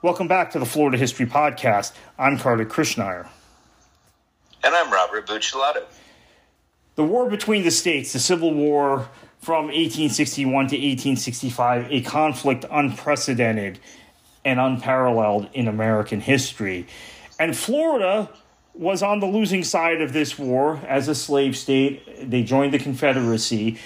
Welcome back to the Florida History Podcast. I'm Carter Krishnaiyer. And I'm Robert Buccellato. The war between the states, the Civil War from 1861 to 1865, a conflict unprecedented and unparalleled in American history. And Florida was on the losing side of this war as a slave state. They joined the Confederacy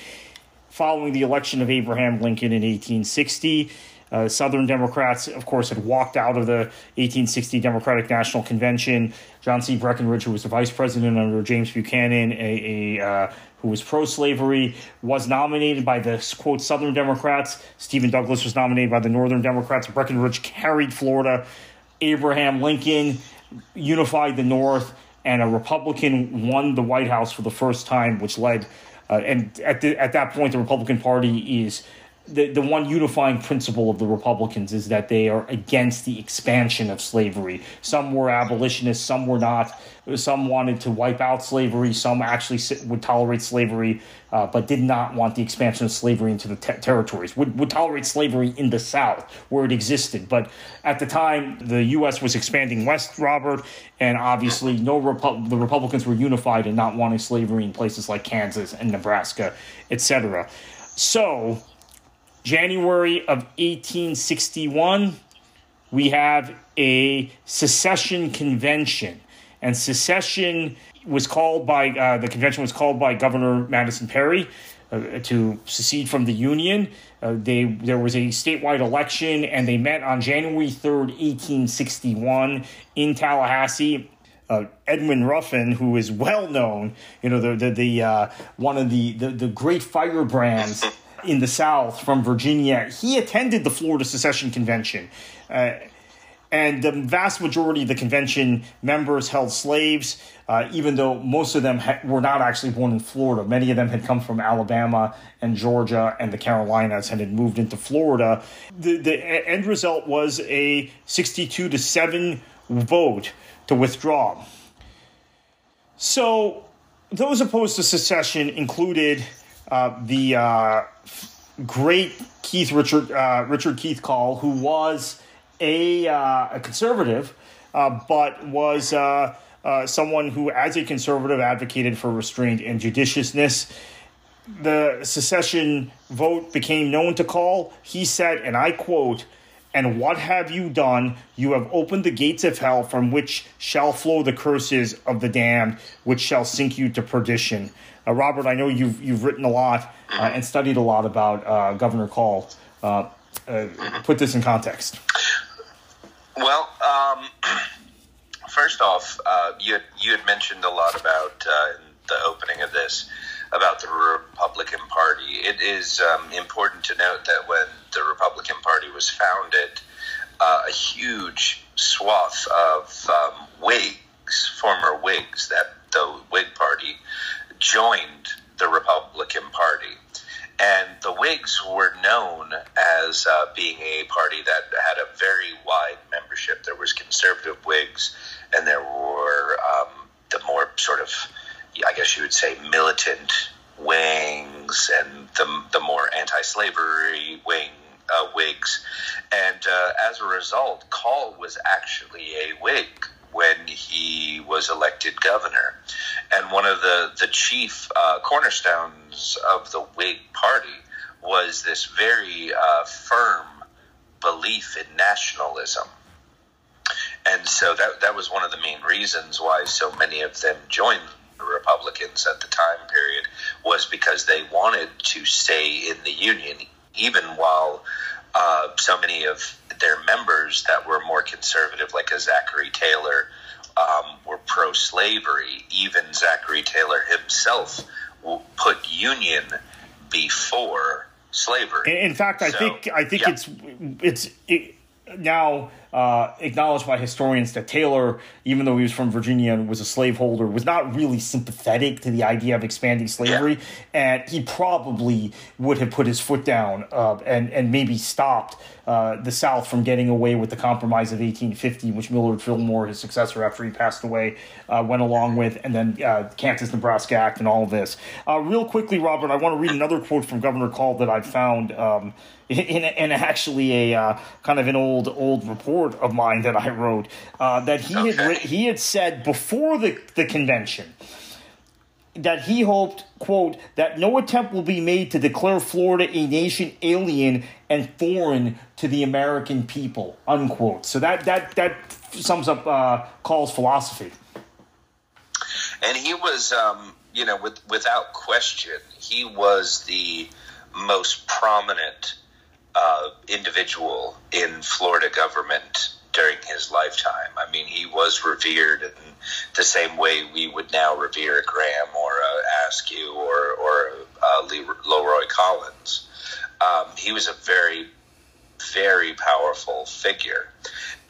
following the election of Abraham Lincoln in 1860. Uh, Southern Democrats, of course, had walked out of the 1860 Democratic National Convention. John C. Breckinridge, who was the vice president under James Buchanan, a, a uh, who was pro-slavery, was nominated by the quote Southern Democrats. Stephen Douglas was nominated by the Northern Democrats. Breckinridge carried Florida. Abraham Lincoln unified the North, and a Republican won the White House for the first time, which led. Uh, and at the, at that point, the Republican Party is the, the one unifying principle of the Republicans is that they are against the expansion of slavery. Some were abolitionists, some were not. Some wanted to wipe out slavery, some actually would tolerate slavery, uh, but did not want the expansion of slavery into the te- territories. Would, would tolerate slavery in the South where it existed. But at the time, the U.S. was expanding west, Robert, and obviously no Repu- the Republicans were unified in not wanting slavery in places like Kansas and Nebraska, etc. So, January of 1861, we have a secession convention. And secession was called by, uh, the convention was called by Governor Madison Perry uh, to secede from the Union. Uh, they, there was a statewide election, and they met on January 3rd, 1861, in Tallahassee. Uh, Edmund Ruffin, who is well known, you know, the the, the uh, one of the, the the great firebrands in the South from Virginia, he attended the Florida Secession Convention. Uh, and the vast majority of the convention members held slaves, uh, even though most of them ha- were not actually born in Florida. Many of them had come from Alabama and Georgia and the Carolinas and had moved into Florida. The, the end result was a 62 to 7 vote to withdraw. So, those opposed to secession included uh, the uh, great Keith Richard uh, Richard Keith Call, who was a, uh, a conservative, uh, but was someone who, as a conservative, advocated for restraint and judiciousness. The secession vote became known to Call. He said, and I quote. And what have you done? You have opened the gates of hell from which shall flow the curses of the damned, which shall sink you to perdition. Uh, Robert, I know you've you've written a lot uh, and studied a lot about uh, Governor Call. Uh, uh, put this in context. Well, um, first off, uh, you had, you had mentioned a lot about the opening of this about the Republican Party. It is um, important to note that when the Republican Party was founded, a huge swath of um, Whigs, former Whigs, that the Whig Party joined the Republican Party. And the Whigs were known as uh, being a party that had a very wide membership. There was conservative Whigs, and there were um, the more sort of, I guess you would say, militant wings, and the the more anti-slavery wing uh, Whigs. And uh, as a result, Call was actually a Whig when he was elected governor. And one of the, the chief uh, cornerstones of the Whig Party was this very uh, firm belief in nationalism. And so that, that was one of the main reasons why so many of them joined the Republicans at the time period was because they wanted to stay in the Union, even while uh, so many of their members that were more conservative, like a Zachary Taylor, um, were pro slavery. Even Zachary Taylor himself put union before slavery. In fact, I so, think I think yeah. it's it's it, now uh, acknowledged by historians that Taylor, even though he was from Virginia and was a slaveholder, was not really sympathetic to the idea of expanding slavery, and he probably would have put his foot down uh, and and maybe stopped uh, the South from getting away with the Compromise of 1850, which Millard Fillmore, his successor after he passed away, uh, went along with, and then uh, Kansas Nebraska Act and all of this. Uh, real quickly, Robert, I want to read another quote from Governor Call that I found um, in, in, in, actually a kind of an old old report report of mine that I wrote uh, that he okay. had he had said before the the convention that he hoped, quote, that no attempt will be made to declare Florida a nation alien and foreign to the American people, unquote. So that that that sums up uh, Call's philosophy. And he was, um, you know, with, without question, he was the most prominent individual in Florida government during his lifetime. I mean, he was revered in the same way we would now revere a Graham or a Askew or or a Leroy Collins. Um, he was a very, very powerful figure,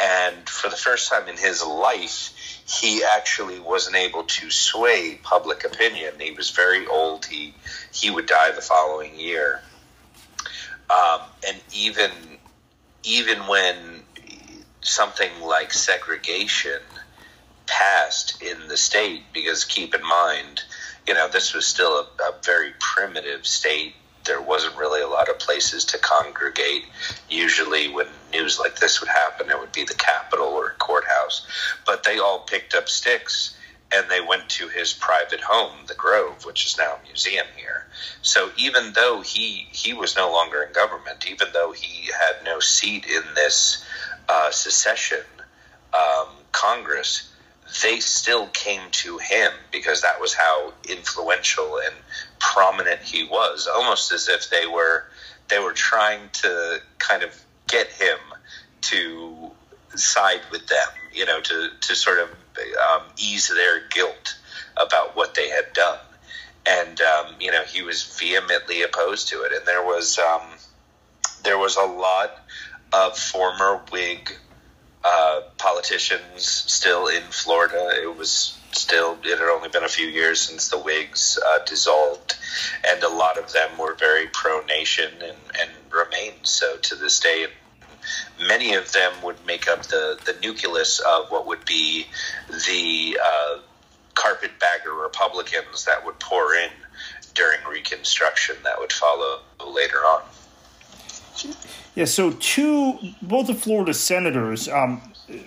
and for the first time in his life, he actually wasn't able to sway public opinion. He was very old. He he would die the following year, um, and even even when something like segregation passed in the state because keep in mind you know this was still a, a, very primitive state. There wasn't really a lot of places to congregate. Usually when news like this would happen it would be the capitol or a courthouse. But they all picked up sticks and they went to his private home the grove which is now a museum here. So even though he he was no longer in government even though he had no seat in this uh, secession um, Congress, they still came to him because that was how influential and prominent he was, almost as if they were they were trying to kind of get him to side with them, you know, to to sort of um, ease their guilt about what they had done. And um, you know, he was vehemently opposed to it, and there was um, there was a lot of former Whig uh, politicians still in Florida. It was still it had only been a few years since the Whigs uh, dissolved, and a lot of them were very pro nation and, and remain so to this day. Many of them would make up the, the nucleus of what would be the uh, carpetbagger Republicans that would pour in during Reconstruction that would follow later on. Yeah, so two, both the Florida senators. Um,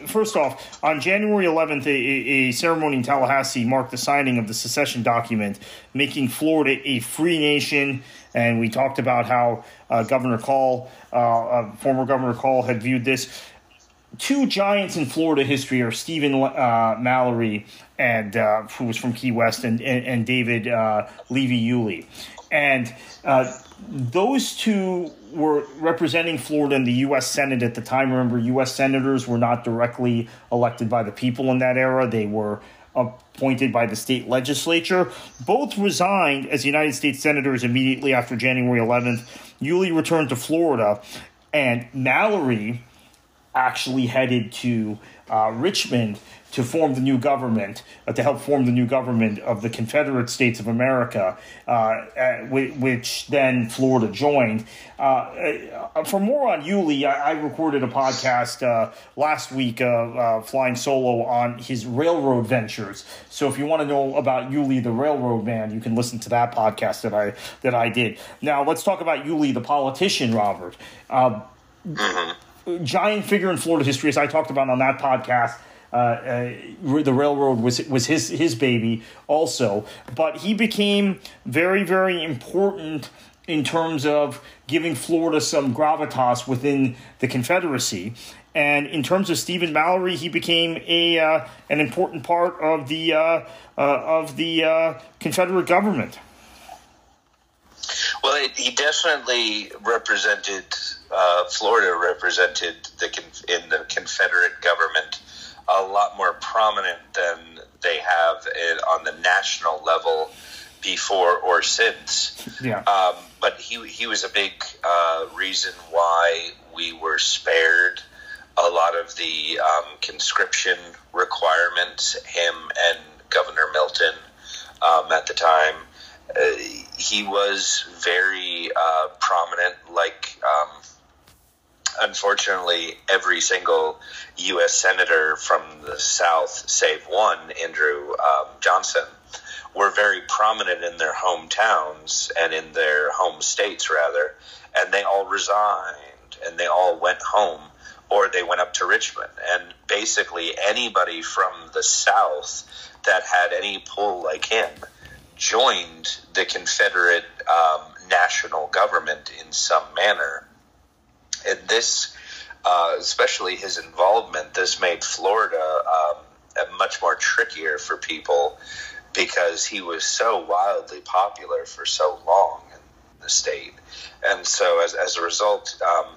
first off, on January 11th, a, a, ceremony in Tallahassee marked the signing of the secession document, making Florida a free nation. And we talked about how uh, Governor Call, uh, uh, former Governor Call, had viewed this. Two giants in Florida history are Stephen uh, Mallory, and uh, who was from Key West, and, and, and David Levi Yulee. And those two were representing Florida in the U.S. Senate at the time. Remember, U.S. senators were not directly elected by the people in that era, they were appointed by the state legislature. Both resigned as United States senators immediately after January 11th. Yulee returned to Florida, and Mallory actually headed to uh, Richmond to form the new government, uh, to help form the new government of the Confederate States of America, uh, uh which then Florida joined. Uh, uh, for more on Yulee, I, I recorded a podcast last week, flying solo on his railroad ventures. So if you want to know about Yulee, the railroad man, you can listen to that podcast that I that I did. Now let's talk about Yulee, the politician, Robert. Mm-hmm. Giant figure in Florida history, as I talked about on that podcast. Uh, uh, the railroad was was his his baby also, but he became very very important in terms of giving Florida some gravitas within the Confederacy. And in terms of Stephen Mallory, he became a uh, an important part of the uh, uh, of the uh, Confederate government. Well, it, he definitely represented Florida represented the in the Confederate government a lot more prominent than they have it on the national level before or since. Yeah. Um, but he he was a big uh, reason why we were spared a lot of the um, conscription requirements. Him and Governor Milton um, at the time. Uh, he was very uh, prominent, like um, unfortunately, every single U.S. senator from the South, save one, Andrew um, Johnson, were very prominent in their hometowns and in their home states, rather, and they all resigned and they all went home or they went up to Richmond. And basically, anybody from the South that had any pull like him joined the Confederate um, national government in some manner. And this, uh, especially his involvement, this made Florida um, much more trickier for people because he was so wildly popular for so long in the state. And so, as, as a result, um,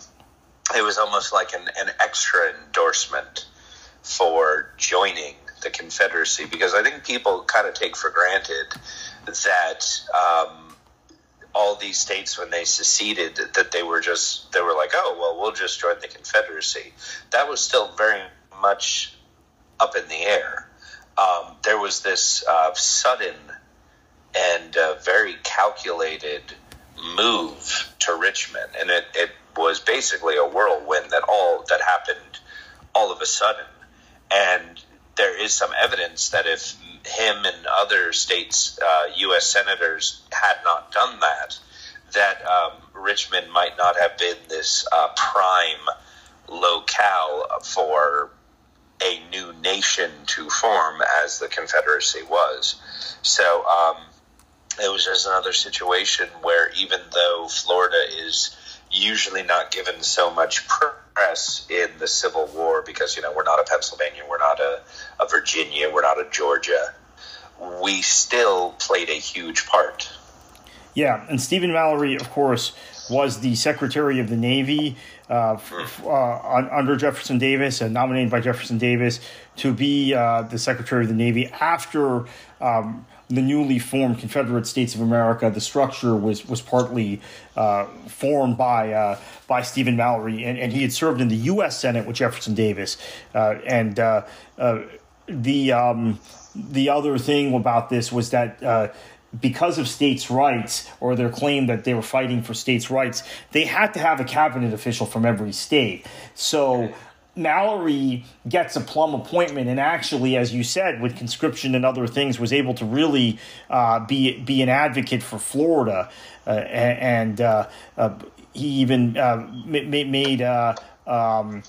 it was almost like an, an extra endorsement for joining the Confederacy because I think people kind of take for granted that um, all these states, when they seceded, that they were just they were like, oh well, we'll just join the Confederacy. That was still very much up in the air. Um, there was this uh, sudden and uh, very calculated move to Richmond, and it, it was basically a whirlwind that all that happened all of a sudden. And there is some evidence that if him and other states, uh, U.S. senators, had not done that, that um, Richmond might not have been this uh, prime locale for a new nation to form as the Confederacy was. So um, it was just another situation where even though Florida is usually not given so much press in the Civil War because you know we're not a Pennsylvania, we're not a, a Virginia, we're not a Georgia. We still played a huge part. Yeah, and Stephen Mallory, of course, was the Secretary of the Navy uh, f- uh, under Jefferson Davis, and nominated by Jefferson Davis to be uh, the Secretary of the Navy after um, the newly formed Confederate States of America. The structure was was partly uh, formed by uh, by Stephen Mallory, and, and he had served in the U.S. Senate with Jefferson Davis, and the um, the other thing about this was that because of states' rights or their claim that they were fighting for states' rights, they had to have a cabinet official from every state. So Mallory gets a plum appointment, and actually, as you said, with conscription and other things, was able to really uh, be be an advocate for Florida, uh, and uh, uh he even uh, made. Uh, um,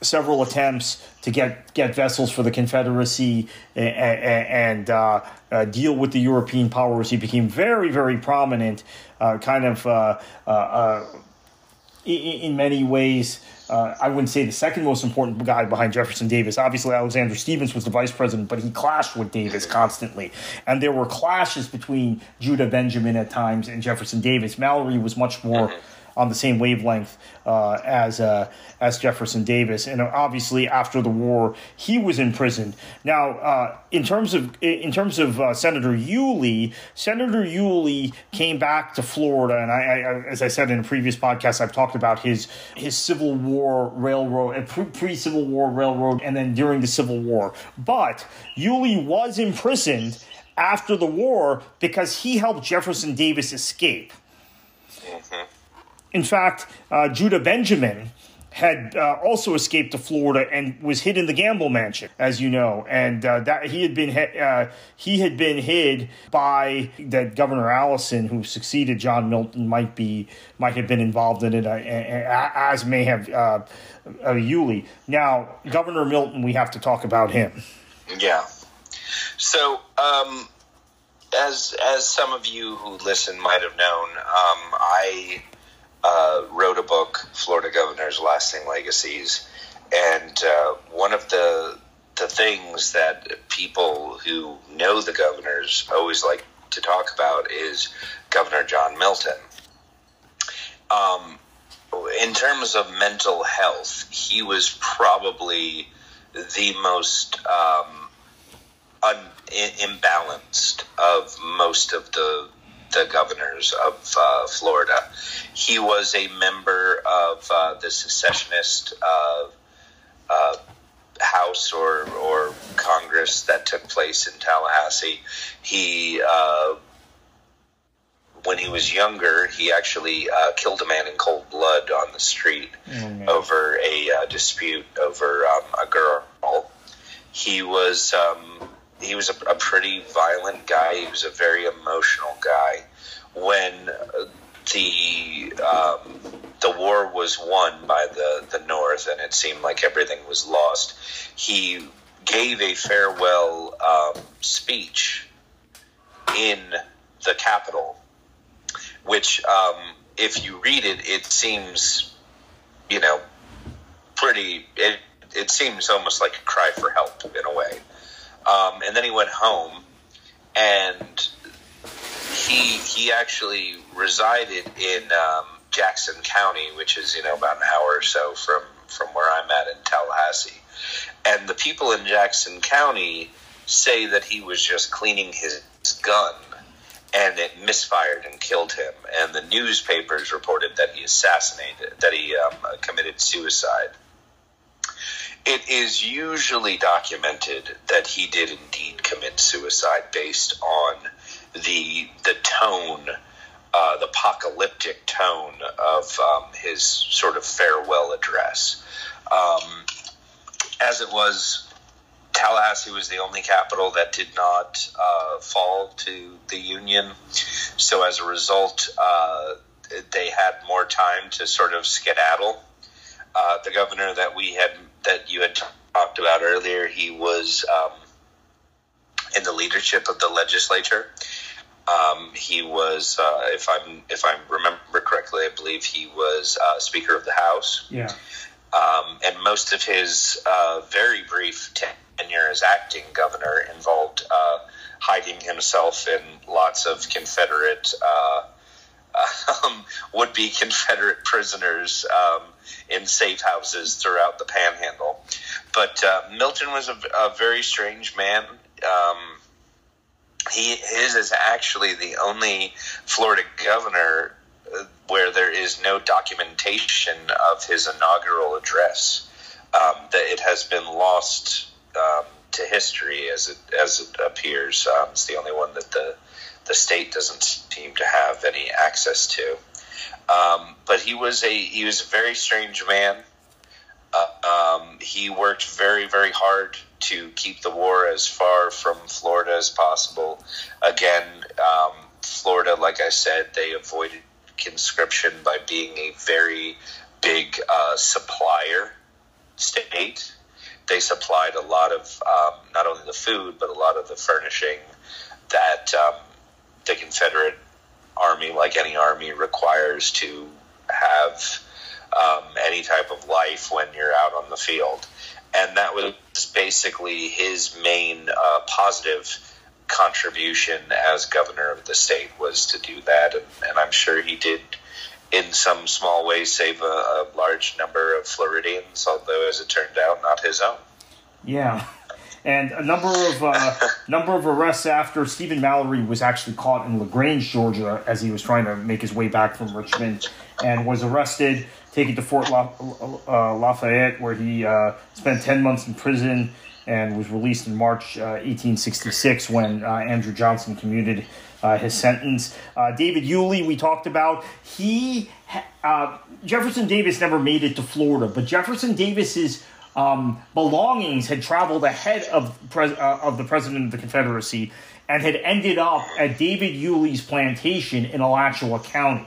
several attempts to get get vessels for the Confederacy and, and deal with the European powers. He became very, very prominent, kind of in, many ways. I wouldn't say the second most important guy behind Jefferson Davis. Obviously, Alexander Stephens was the vice president, but he clashed with Davis constantly. And there were clashes between Judah Benjamin at times and Jefferson Davis. Mallory was much more mm-hmm on the same wavelength uh, as uh, as Jefferson Davis. And obviously, after the war, he was imprisoned. Now, uh, in terms of in terms of uh, Senator Yulee, Senator Yulee came back to Florida, and I, I, as I said in a previous podcast, I've talked about his his Civil War railroad, uh, pre Civil War railroad, and then during the Civil War. But Yulee was imprisoned after the war because he helped Jefferson Davis escape. Mm-hmm. In fact, uh, Judah Benjamin had uh, also escaped to Florida and was hid in the Gamble Mansion, as you know, and uh, that he had been uh, he had been hid by that Governor Allison, who succeeded John Milton, might be might have been involved in it, uh, as may have uh, uh, Yulee. Now, Governor Milton, we have to talk about him. Yeah. So, um, as as some of you who listen might have known, um, I uh, wrote a book, Florida Governors: Lasting Legacies, and uh, one of the the things that people who know the governors always like to talk about is Governor John Milton. Um, in terms of mental health, he was probably the most um, un- imbalanced of most of the the governors of uh, Florida. He was a member of uh, the secessionist uh, uh, House or, or Congress that took place in Tallahassee. He, uh, when he was younger, he actually uh, killed a man in cold blood on the street oh, over a dispute over um, a girl. He was. Um, he was a, a, pretty violent guy. He was a very emotional guy. When the um, the war was won by the, the North and it seemed like everything was lost, he gave a farewell um, speech in the Capitol, which, um, if you read it, it seems, you know, pretty. It, it seems almost like a cry for help in a way. Um, and then he went home, and he he actually resided in um, Jackson County, which is you know about an hour or so from from where I'm at in Tallahassee. And the people in Jackson County say that he was just cleaning his gun and it misfired and killed him. And the newspapers reported that he assassinated, that he um, committed suicide. It is usually documented that he did indeed commit suicide based on the the tone, uh, the apocalyptic tone of um, his sort of farewell address. Um, as it was, Tallahassee was the only capital that did not uh, fall to the Union. So as a result, uh, they had more time to sort of skedaddle. Uh, the governor that we had that you had talked about earlier, he was um, in the leadership of the legislature. Um, he was, uh, if I'm if I remember correctly, I believe he was uh, Speaker of the House. Yeah. Um, and most of his uh, very brief tenure as acting governor involved uh, hiding himself in lots of Confederate, uh, um, would be Confederate prisoners um, in safe houses throughout the panhandle. But uh, Milton was a, a, very strange man. Um, he his is actually the only Florida governor where there is no documentation of his inaugural address. Um, that it has been lost um, to history as it as it appears. Um, it's the only one that the the state doesn't seem to have any access to. Um, but he was a he was a very strange man. Uh, um, he worked very very hard to keep the war as far from Florida as possible. Again, um, Florida, like I said, they avoided conscription by being a very big uh, supplier state. They supplied a lot of um, not only the food but a lot of the furnishing that um, the Confederate Army, like any army, requires to have um, any type of life when you're out on the field. And that was basically his main uh, positive contribution as governor of the state was to do that, and, and I'm sure he did in some small way save a, a, large number of Floridians, although as it turned out, not his own. Yeah, and a number of uh, number of arrests after Stephen Mallory was actually caught in Lagrange, Georgia, as he was trying to make his way back from Richmond, and was arrested, taken to Fort La- uh, Lafayette, where he uh, spent ten months in prison and was released in March uh, 1866 when uh, Andrew Johnson commuted uh, his sentence. Uh, David Yulee, we talked about. He uh, Jefferson Davis never made it to Florida, but Jefferson Davis's um, belongings had traveled ahead of uh, of the president of the Confederacy and had ended up at David Yulee's plantation in Alachua County,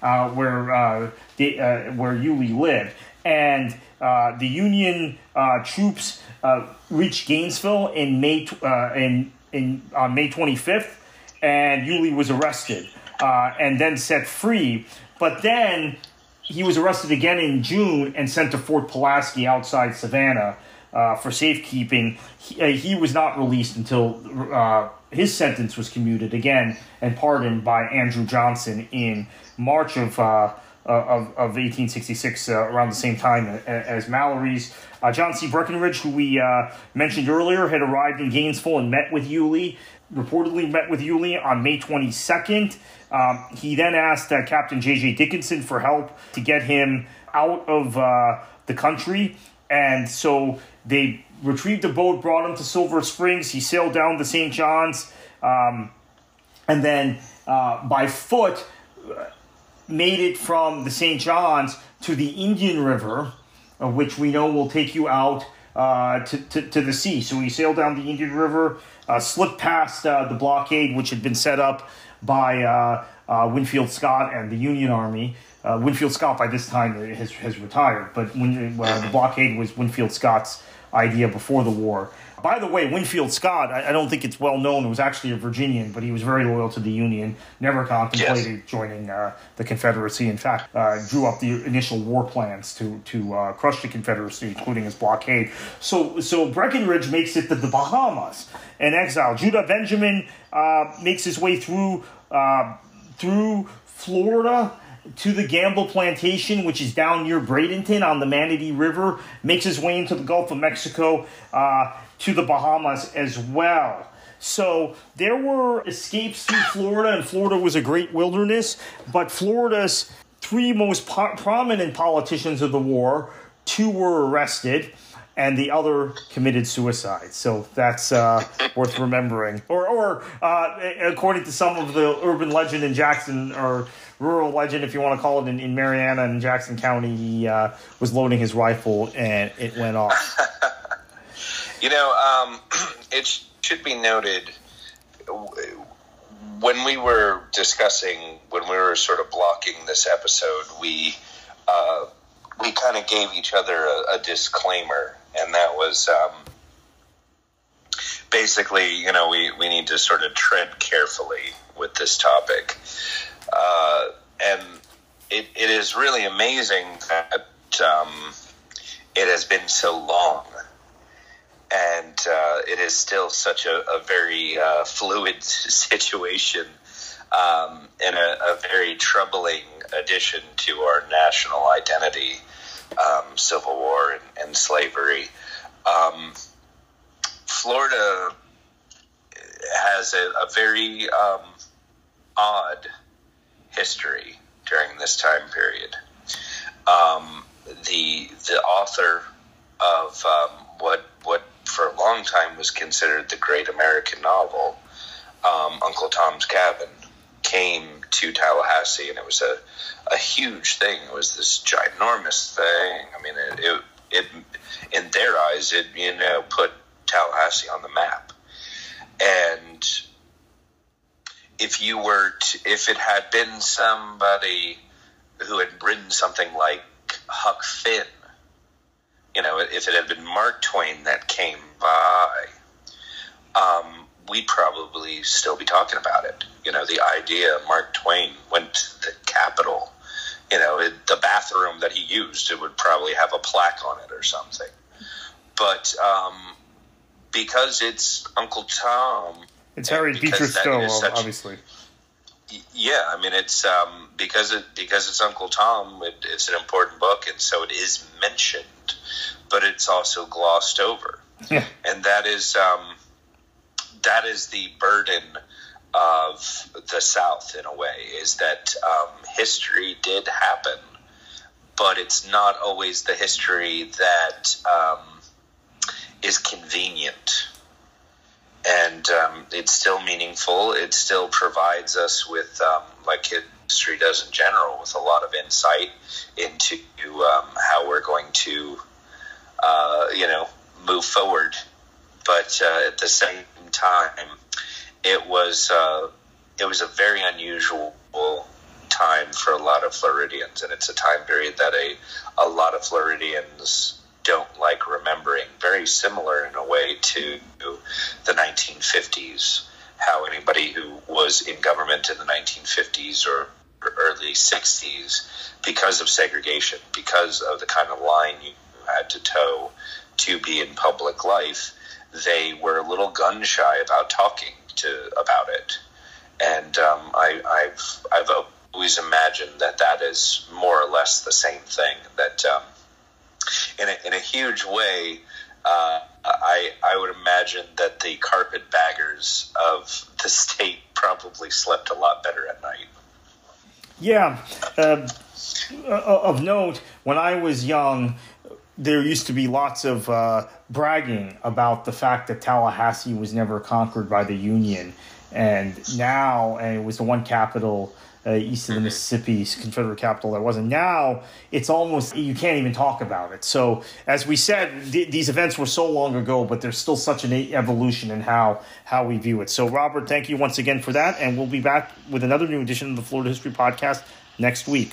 where where Yulee lived, and the Union troops uh, reached Gainesville in May uh, in in on May 25th, and Yulee was arrested uh, and then set free. But then he was arrested again in June and sent to Fort Pulaski outside Savannah uh, for safekeeping. He, uh, he, was not released until uh, his sentence was commuted again and pardoned by Andrew Johnson in March of uh, of, of 1866, uh, around the same time as Mallory's. Uh, John C. Breckinridge, who we mentioned earlier, had arrived in Gainesville and met with Yulee reportedly met with Yulee on May 22nd. Um, he then asked uh, Captain J.J. Dickinson for help to get him out of uh, the country. And so they retrieved a boat, brought him to Silver Springs. He sailed down the St. John's. Um, and then uh, by foot, made it from the St. John's to the Indian River, uh, which we know will take you out uh, to, to, to, the sea. So he sailed down the Indian River, uh, slipped past uh, the blockade, which had been set up by uh, uh, Winfield Scott and the Union Army. uh, Winfield Scott by this time has, has retired, but when uh, the blockade was Winfield Scott's idea before the war. By the way, Winfield Scott, I, I, don't think it's well known, was actually a Virginian, but he was very loyal to the Union, never contemplated yes. joining uh, the Confederacy. In fact, uh, drew up the initial war plans to, to uh, crush the Confederacy, including his blockade. So, so Breckinridge makes it to the Bahamas in exile. Judah Benjamin uh, makes his way through uh, through Florida to the Gamble Plantation, which is down near Bradenton on the Manatee River, makes his way into the Gulf of Mexico uh, to the Bahamas as well. So there were escapes through Florida, and Florida was a great wilderness. But Florida's three most po- prominent politicians of the war, two were arrested and the other committed suicide. So that's uh, worth remembering. Or, or uh, according to some of the urban legend in Jackson, or rural legend, if you want to call it, in, in Marianna and Jackson County, he uh, was loading his rifle and it went off. you know, um, it should be noted when we were discussing, when we were sort of blocking this episode, we uh, we kind of gave each other a, a disclaimer and that was um, basically, you know, we, we need to sort of tread carefully with this topic. Uh, and it, it is really amazing that um, it has been so long. And uh, it is still such a, a very uh, fluid situation um, and a, a, very troubling addition to our national identity um, Civil War and, and slavery. Um, Florida has a, a very um, odd history during this time period. Um, the the author of um, what what for a long time was considered the great American novel, um, Uncle Tom's Cabin, came to Tallahassee, and it was a, a huge thing. It was this ginormous thing. I mean, it, it, it in their eyes, it you know put Tallahassee on the map. And if you were, to, if it had been somebody who had written something like Huck Finn, you know, if it had been Mark Twain that came by, um, we'd probably still be talking about it. You know, the idea Mark Twain went to the Capitol, you know, it, the bathroom that he used, it would probably have a plaque on it or something. But um, because it's Uncle Tom, it's Harriet Beecher Stowe, such, obviously. Yeah, I mean it's um, because it because it's Uncle Tom. It, it's an important book, and so it is mentioned, but it's also glossed over. Yeah. And that is um, that is the burden of the South in a way is that um, history did happen, but it's not always the history that um, is convenient. And um, it's still meaningful. It still provides us with, um, like history does in general, with a lot of insight into um, how we're going to, uh, you know, move forward. But uh, at the same time, it was uh, it was a very unusual time for a lot of Floridians, and it's a time period that a a lot of Floridians don't like remembering. Very similar in a way to the 1950s. How anybody who was in government in the 1950s or early 60s, because of segregation, because of the kind of line you had to toe to be in public life, they were a little gun shy about talking to about it. And um, I, I've I've always imagined that that is more or less the same thing. That um, in a, in a huge way, uh, I I would imagine that the carpetbaggers of the state probably slept a lot better at night. Yeah. Uh, of note, when I was young, there used to be lots of uh, bragging about the fact that Tallahassee was never conquered by the Union, and now and it was the one capital uh, east of the Mississippi, Confederate capital that wasn't. Now it's almost you can't even talk about it. So as we said, th- these events were so long ago, but there's still such an evolution in how how we view it. So Robert, thank you once again for that, and we'll be back with another new edition of the Florida History Podcast next week.